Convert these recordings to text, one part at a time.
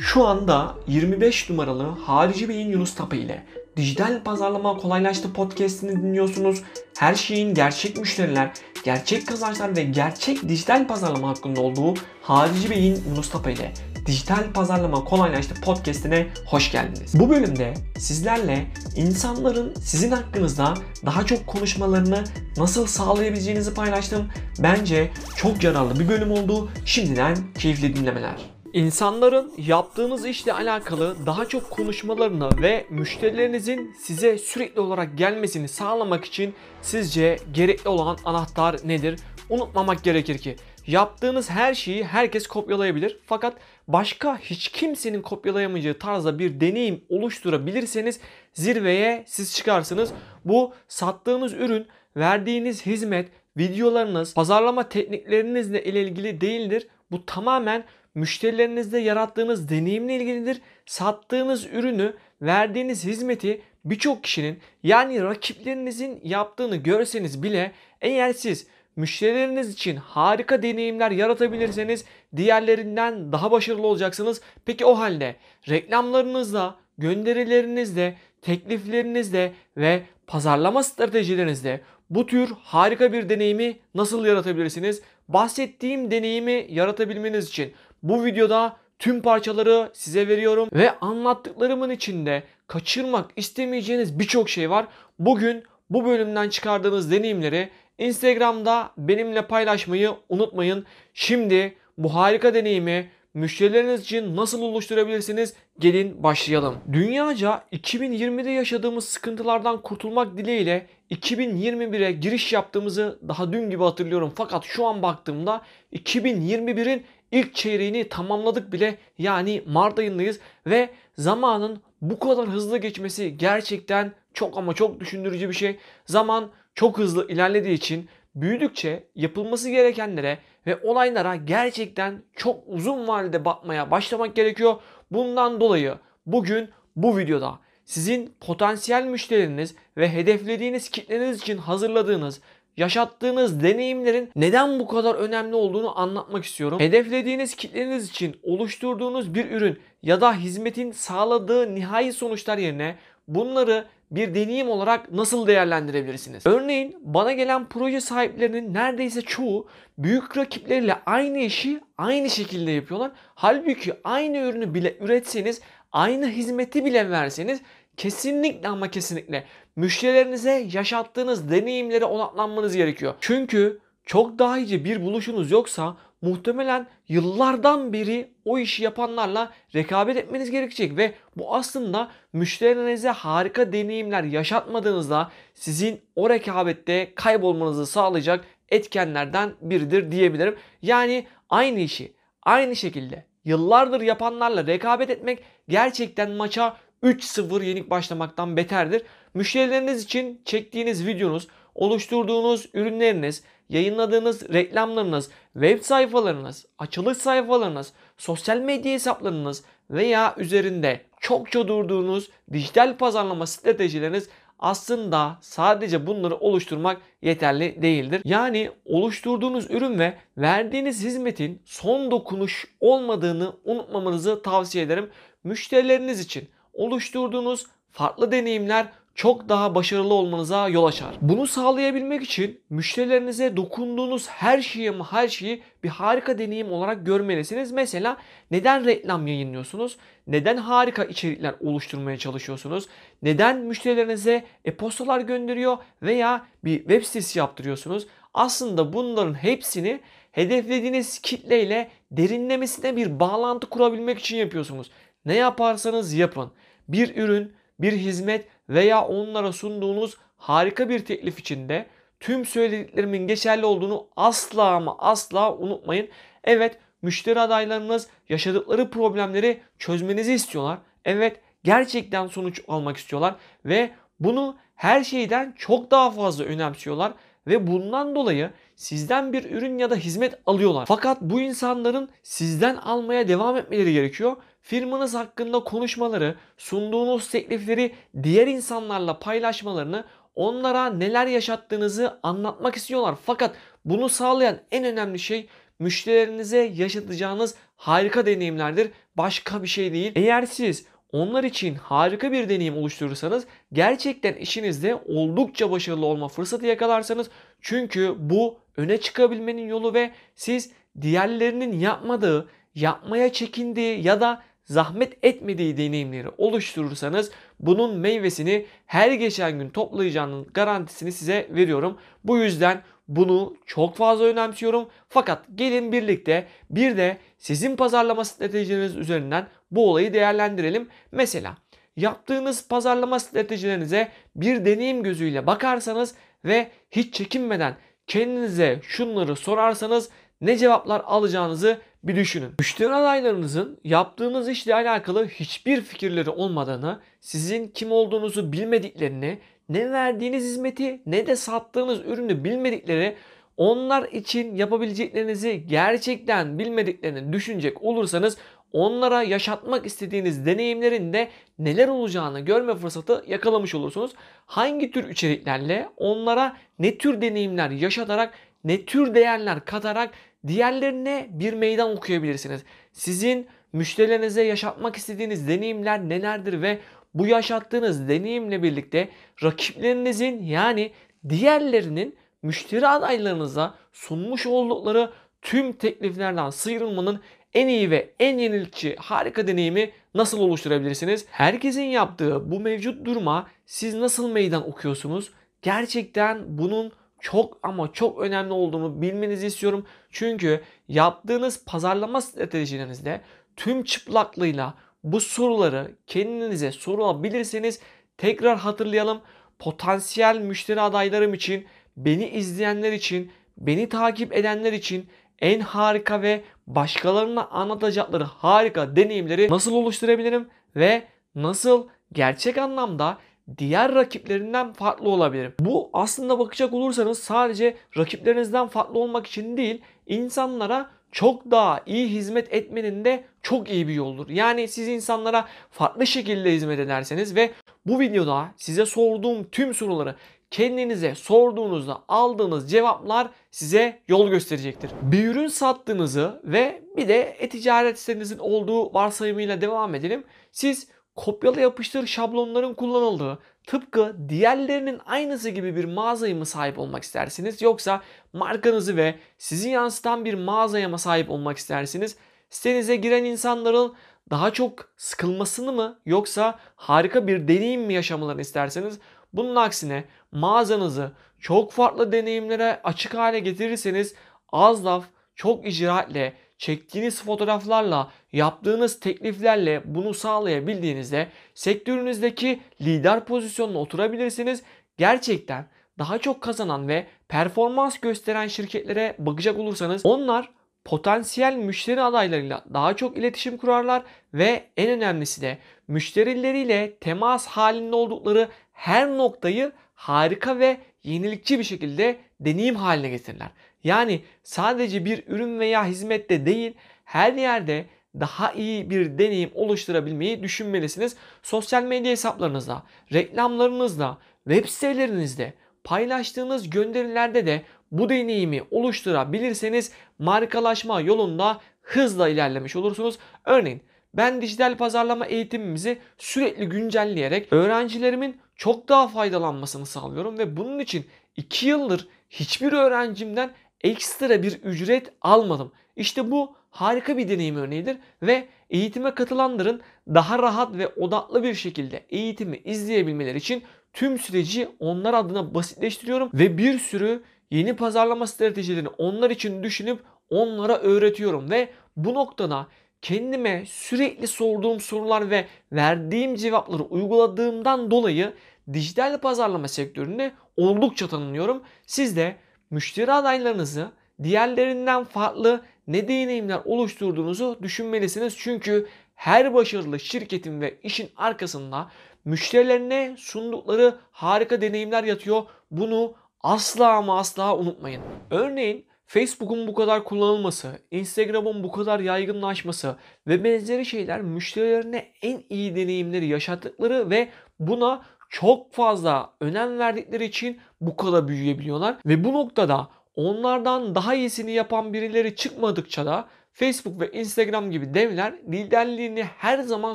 Şu anda 25 numaralı Harici Bey'in Yunus Tapa ile Dijital Pazarlama Kolaylaştı podcastini dinliyorsunuz. Her şeyin gerçek müşteriler, gerçek kazançlar ve gerçek dijital pazarlama hakkında olduğu Harici Bey'in Yunus Tapa ile Dijital Pazarlama Kolaylaştı podcastine hoş geldiniz. Bu bölümde sizlerle insanların sizin hakkınızda daha çok konuşmalarını nasıl sağlayabileceğinizi paylaştım. Bence çok yararlı bir bölüm oldu. Şimdiden keyifli dinlemeler. İnsanların yaptığınız işle alakalı daha çok konuşmalarını ve müşterilerinizin size sürekli olarak gelmesini sağlamak için sizce gerekli olan anahtar nedir? Unutmamak gerekir ki yaptığınız her şeyi herkes kopyalayabilir fakat başka hiç kimsenin kopyalayamayacağı tarzda bir deneyim oluşturabilirseniz zirveye siz çıkarsınız. Bu sattığınız ürün, verdiğiniz hizmet, videolarınız, pazarlama tekniklerinizle ilgili değildir. Bu tamamen müşterilerinizde yarattığınız deneyimle ilgilidir. Sattığınız ürünü, verdiğiniz hizmeti birçok kişinin yani rakiplerinizin yaptığını görseniz bile eğer siz müşterileriniz için harika deneyimler yaratabilirseniz diğerlerinden daha başarılı olacaksınız. Peki o halde reklamlarınızda, gönderilerinizde, tekliflerinizde ve pazarlama stratejilerinizde bu tür harika bir deneyimi nasıl yaratabilirsiniz? Bahsettiğim deneyimi yaratabilmeniz için bu videoda tüm parçaları size veriyorum ve anlattıklarımın içinde kaçırmak istemeyeceğiniz birçok şey var. Bugün bu bölümden çıkardığınız deneyimleri Instagram'da benimle paylaşmayı unutmayın. Şimdi bu harika deneyimi müşterileriniz için nasıl oluşturabilirsiniz? Gelin başlayalım. Dünyaca 2020'de yaşadığımız sıkıntılardan kurtulmak dileğiyle 2021'e giriş yaptığımızı daha dün gibi hatırlıyorum. Fakat şu an baktığımda 2021'in ilk çeyreğini tamamladık bile. Yani Mart ayındayız ve zamanın bu kadar hızlı geçmesi gerçekten çok ama çok düşündürücü bir şey. Zaman çok hızlı ilerlediği için büyüdükçe yapılması gerekenlere ve olaylara gerçekten çok uzun vadede bakmaya başlamak gerekiyor. Bundan dolayı bugün bu videoda sizin potansiyel müşteriniz ve hedeflediğiniz kitleniz için hazırladığınız yaşattığınız deneyimlerin neden bu kadar önemli olduğunu anlatmak istiyorum. Hedeflediğiniz kitleniz için oluşturduğunuz bir ürün ya da hizmetin sağladığı nihai sonuçlar yerine bunları bir deneyim olarak nasıl değerlendirebilirsiniz? Örneğin bana gelen proje sahiplerinin neredeyse çoğu büyük rakipleriyle aynı işi aynı şekilde yapıyorlar. Halbuki aynı ürünü bile üretseniz, aynı hizmeti bile verseniz kesinlikle ama kesinlikle müşterilerinize yaşattığınız deneyimlere odaklanmanız gerekiyor. Çünkü çok daha iyice bir buluşunuz yoksa muhtemelen yıllardan beri o işi yapanlarla rekabet etmeniz gerekecek ve bu aslında müşterilerinize harika deneyimler yaşatmadığınızda sizin o rekabette kaybolmanızı sağlayacak etkenlerden biridir diyebilirim. Yani aynı işi aynı şekilde yıllardır yapanlarla rekabet etmek gerçekten maça 3-0 yenik başlamaktan beterdir. Müşterileriniz için çektiğiniz videonuz, oluşturduğunuz ürünleriniz, yayınladığınız reklamlarınız, web sayfalarınız, açılış sayfalarınız, sosyal medya hesaplarınız veya üzerinde çokça durduğunuz dijital pazarlama stratejileriniz aslında sadece bunları oluşturmak yeterli değildir. Yani oluşturduğunuz ürün ve verdiğiniz hizmetin son dokunuş olmadığını unutmamanızı tavsiye ederim. Müşterileriniz için oluşturduğunuz farklı deneyimler çok daha başarılı olmanıza yol açar. Bunu sağlayabilmek için müşterilerinize dokunduğunuz her şeyi her şeyi bir harika deneyim olarak görmelisiniz. Mesela neden reklam yayınlıyorsunuz? Neden harika içerikler oluşturmaya çalışıyorsunuz? Neden müşterilerinize e-postalar gönderiyor veya bir web sitesi yaptırıyorsunuz? Aslında bunların hepsini hedeflediğiniz kitleyle derinlemesine bir bağlantı kurabilmek için yapıyorsunuz. Ne yaparsanız yapın. Bir ürün, bir hizmet veya onlara sunduğunuz harika bir teklif içinde tüm söylediklerimin geçerli olduğunu asla ama asla unutmayın. Evet müşteri adaylarınız yaşadıkları problemleri çözmenizi istiyorlar. Evet gerçekten sonuç almak istiyorlar ve bunu her şeyden çok daha fazla önemsiyorlar ve bundan dolayı sizden bir ürün ya da hizmet alıyorlar. Fakat bu insanların sizden almaya devam etmeleri gerekiyor firmanız hakkında konuşmaları, sunduğunuz teklifleri diğer insanlarla paylaşmalarını, onlara neler yaşattığınızı anlatmak istiyorlar. Fakat bunu sağlayan en önemli şey müşterilerinize yaşatacağınız harika deneyimlerdir. Başka bir şey değil. Eğer siz onlar için harika bir deneyim oluşturursanız gerçekten işinizde oldukça başarılı olma fırsatı yakalarsanız çünkü bu öne çıkabilmenin yolu ve siz diğerlerinin yapmadığı, yapmaya çekindiği ya da zahmet etmediği deneyimleri oluşturursanız bunun meyvesini her geçen gün toplayacağının garantisini size veriyorum. Bu yüzden bunu çok fazla önemsiyorum. Fakat gelin birlikte bir de sizin pazarlama stratejiniz üzerinden bu olayı değerlendirelim. Mesela yaptığınız pazarlama stratejilerinize bir deneyim gözüyle bakarsanız ve hiç çekinmeden kendinize şunları sorarsanız ne cevaplar alacağınızı bir düşünün. Müşteri adaylarınızın yaptığınız işle alakalı hiçbir fikirleri olmadığını, sizin kim olduğunuzu bilmediklerini, ne verdiğiniz hizmeti ne de sattığınız ürünü bilmedikleri onlar için yapabileceklerinizi gerçekten bilmediklerini düşünecek olursanız onlara yaşatmak istediğiniz deneyimlerin de neler olacağını görme fırsatı yakalamış olursunuz. Hangi tür içeriklerle onlara ne tür deneyimler yaşatarak ne tür değerler katarak diğerlerine bir meydan okuyabilirsiniz. Sizin müşterilerinize yaşatmak istediğiniz deneyimler nelerdir ve bu yaşattığınız deneyimle birlikte rakiplerinizin yani diğerlerinin müşteri adaylarınıza sunmuş oldukları tüm tekliflerden sıyrılmanın en iyi ve en yenilikçi harika deneyimi nasıl oluşturabilirsiniz? Herkesin yaptığı bu mevcut duruma siz nasıl meydan okuyorsunuz? Gerçekten bunun çok ama çok önemli olduğunu bilmenizi istiyorum. Çünkü yaptığınız pazarlama stratejilerinizde tüm çıplaklığıyla bu soruları kendinize sorabilirseniz tekrar hatırlayalım. Potansiyel müşteri adaylarım için, beni izleyenler için, beni takip edenler için en harika ve başkalarına anlatacakları harika deneyimleri nasıl oluşturabilirim ve nasıl gerçek anlamda diğer rakiplerinden farklı olabilirim. Bu aslında bakacak olursanız sadece rakiplerinizden farklı olmak için değil, insanlara çok daha iyi hizmet etmenin de çok iyi bir yoldur. Yani siz insanlara farklı şekilde hizmet ederseniz ve bu videoda size sorduğum tüm soruları kendinize sorduğunuzda aldığınız cevaplar size yol gösterecektir. Bir ürün sattığınızı ve bir de e-ticaret sitenizin olduğu varsayımıyla devam edelim. Siz kopyala yapıştır şablonların kullanıldığı tıpkı diğerlerinin aynısı gibi bir mağazaya mı sahip olmak istersiniz yoksa markanızı ve sizi yansıtan bir mağazaya mı sahip olmak istersiniz? Sitenize giren insanların daha çok sıkılmasını mı yoksa harika bir deneyim mi yaşamalarını isterseniz bunun aksine mağazanızı çok farklı deneyimlere açık hale getirirseniz az laf çok icraatle çektiğiniz fotoğraflarla, yaptığınız tekliflerle bunu sağlayabildiğinizde sektörünüzdeki lider pozisyonuna oturabilirsiniz. Gerçekten daha çok kazanan ve performans gösteren şirketlere bakacak olursanız onlar potansiyel müşteri adaylarıyla daha çok iletişim kurarlar ve en önemlisi de müşterileriyle temas halinde oldukları her noktayı harika ve yenilikçi bir şekilde deneyim haline getirirler. Yani sadece bir ürün veya hizmette değil her yerde daha iyi bir deneyim oluşturabilmeyi düşünmelisiniz. Sosyal medya hesaplarınızda, reklamlarınızda, web sitelerinizde, paylaştığınız gönderilerde de bu deneyimi oluşturabilirseniz markalaşma yolunda hızla ilerlemiş olursunuz. Örneğin ben dijital pazarlama eğitimimizi sürekli güncelleyerek öğrencilerimin çok daha faydalanmasını sağlıyorum ve bunun için 2 yıldır hiçbir öğrencimden ekstra bir ücret almadım. İşte bu harika bir deneyim örneğidir ve eğitime katılanların daha rahat ve odaklı bir şekilde eğitimi izleyebilmeleri için tüm süreci onlar adına basitleştiriyorum ve bir sürü yeni pazarlama stratejilerini onlar için düşünüp onlara öğretiyorum ve bu noktada kendime sürekli sorduğum sorular ve verdiğim cevapları uyguladığımdan dolayı dijital pazarlama sektöründe oldukça tanınıyorum. Siz de müşteri adaylarınızı diğerlerinden farklı ne deneyimler oluşturduğunuzu düşünmelisiniz. Çünkü her başarılı şirketin ve işin arkasında müşterilerine sundukları harika deneyimler yatıyor. Bunu asla ama asla unutmayın. Örneğin Facebook'un bu kadar kullanılması, Instagram'ın bu kadar yaygınlaşması ve benzeri şeyler müşterilerine en iyi deneyimleri yaşattıkları ve buna çok fazla önem verdikleri için bu kadar büyüyebiliyorlar. Ve bu noktada onlardan daha iyisini yapan birileri çıkmadıkça da Facebook ve Instagram gibi devler liderliğini her zaman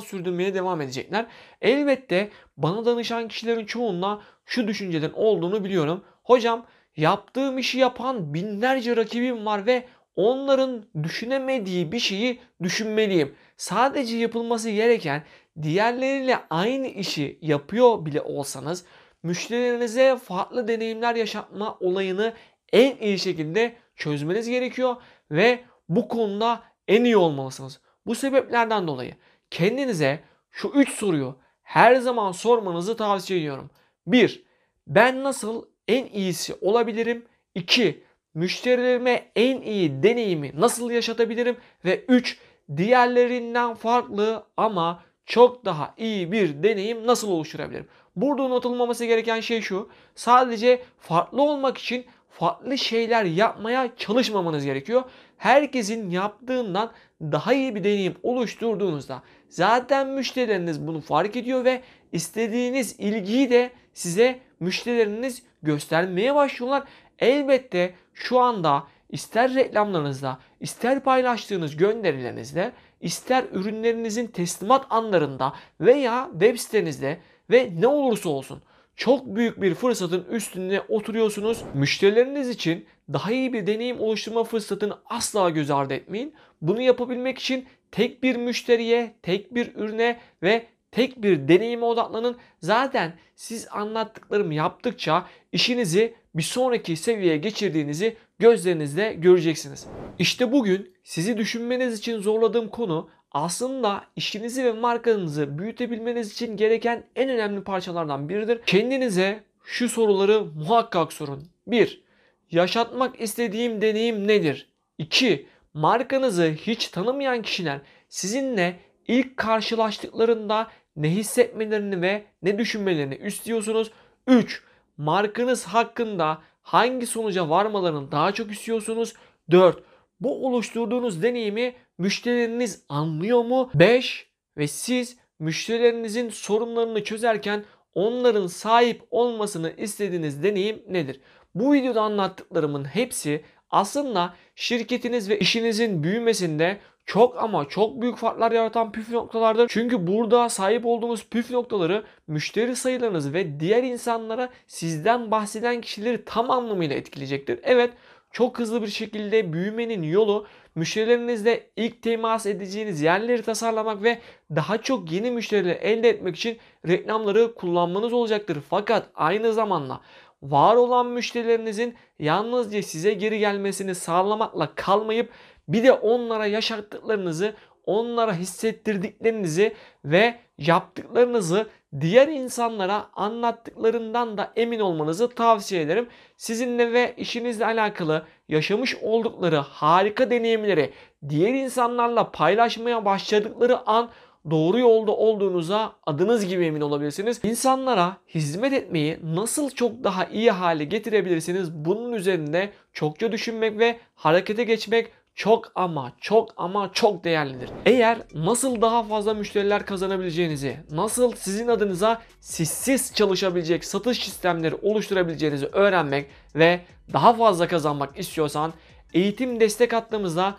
sürdürmeye devam edecekler. Elbette bana danışan kişilerin çoğunla şu düşünceden olduğunu biliyorum. Hocam yaptığım işi yapan binlerce rakibim var ve onların düşünemediği bir şeyi düşünmeliyim. Sadece yapılması gereken diğerleriyle aynı işi yapıyor bile olsanız müşterilerinize farklı deneyimler yaşatma olayını en iyi şekilde çözmeniz gerekiyor ve bu konuda en iyi olmalısınız. Bu sebeplerden dolayı kendinize şu 3 soruyu her zaman sormanızı tavsiye ediyorum. 1. Ben nasıl en iyisi olabilirim? 2. Müşterilerime en iyi deneyimi nasıl yaşatabilirim? Ve 3. Diğerlerinden farklı ama çok daha iyi bir deneyim nasıl oluşturabilirim? Burada unutulmaması gereken şey şu. Sadece farklı olmak için farklı şeyler yapmaya çalışmamanız gerekiyor. Herkesin yaptığından daha iyi bir deneyim oluşturduğunuzda zaten müşterileriniz bunu fark ediyor ve istediğiniz ilgiyi de size müşterileriniz göstermeye başlıyorlar. Elbette şu anda ister reklamlarınızda, ister paylaştığınız gönderilerinizde, ister ürünlerinizin teslimat anlarında veya web sitenizde ve ne olursa olsun çok büyük bir fırsatın üstünde oturuyorsunuz. Müşterileriniz için daha iyi bir deneyim oluşturma fırsatını asla göz ardı etmeyin. Bunu yapabilmek için tek bir müşteriye, tek bir ürüne ve tek bir deneyime odaklanın. Zaten siz anlattıklarımı yaptıkça işinizi bir sonraki seviyeye geçirdiğinizi gözlerinizde göreceksiniz. İşte bugün sizi düşünmeniz için zorladığım konu aslında işinizi ve markanızı büyütebilmeniz için gereken en önemli parçalardan biridir. Kendinize şu soruları muhakkak sorun. 1. Yaşatmak istediğim deneyim nedir? 2. Markanızı hiç tanımayan kişiler sizinle ilk karşılaştıklarında ne hissetmelerini ve ne düşünmelerini istiyorsunuz? 3. Markanız hakkında hangi sonuca varmalarını daha çok istiyorsunuz? 4. Bu oluşturduğunuz deneyimi müşterileriniz anlıyor mu? 5 ve siz müşterilerinizin sorunlarını çözerken onların sahip olmasını istediğiniz deneyim nedir? Bu videoda anlattıklarımın hepsi aslında şirketiniz ve işinizin büyümesinde çok ama çok büyük farklar yaratan püf noktalardır. Çünkü burada sahip olduğunuz püf noktaları müşteri sayılarınız ve diğer insanlara sizden bahseden kişileri tam anlamıyla etkileyecektir. Evet çok hızlı bir şekilde büyümenin yolu müşterilerinizle ilk temas edeceğiniz yerleri tasarlamak ve daha çok yeni müşteriler elde etmek için reklamları kullanmanız olacaktır. Fakat aynı zamanda var olan müşterilerinizin yalnızca size geri gelmesini sağlamakla kalmayıp bir de onlara yaşattıklarınızı, onlara hissettirdiklerinizi ve yaptıklarınızı diğer insanlara anlattıklarından da emin olmanızı tavsiye ederim. Sizinle ve işinizle alakalı yaşamış oldukları harika deneyimleri diğer insanlarla paylaşmaya başladıkları an doğru yolda olduğunuza adınız gibi emin olabilirsiniz. İnsanlara hizmet etmeyi nasıl çok daha iyi hale getirebilirsiniz bunun üzerinde çokça düşünmek ve harekete geçmek çok ama çok ama çok değerlidir. Eğer nasıl daha fazla müşteriler kazanabileceğinizi, nasıl sizin adınıza sizsiz çalışabilecek satış sistemleri oluşturabileceğinizi öğrenmek ve daha fazla kazanmak istiyorsan eğitim destek hattımızda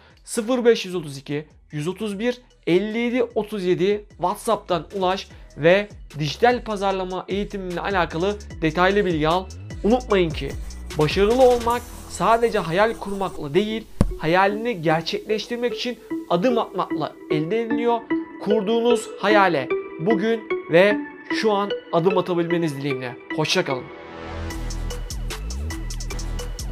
0532 131 57 37 WhatsApp'tan ulaş ve dijital pazarlama eğitimimle alakalı detaylı bilgi al. Unutmayın ki başarılı olmak sadece hayal kurmakla değil, hayalini gerçekleştirmek için adım atmakla elde ediliyor. Kurduğunuz hayale bugün ve şu an adım atabilmeniz dileğimle. Hoşçakalın.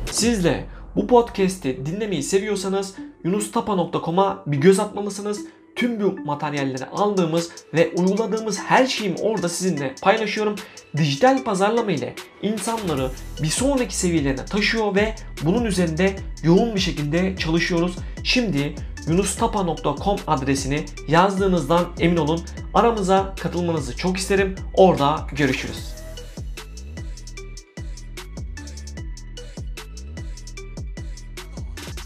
Siz de bu podcast'i dinlemeyi seviyorsanız yunustapa.com'a bir göz atmalısınız. Tüm bu materyalleri aldığımız ve uyguladığımız her şeyimi orada sizinle paylaşıyorum. Dijital pazarlama ile insanları bir sonraki seviyelerine taşıyor ve bunun üzerinde yoğun bir şekilde çalışıyoruz. Şimdi yunustapa.com adresini yazdığınızdan emin olun. Aramıza katılmanızı çok isterim. Orada görüşürüz.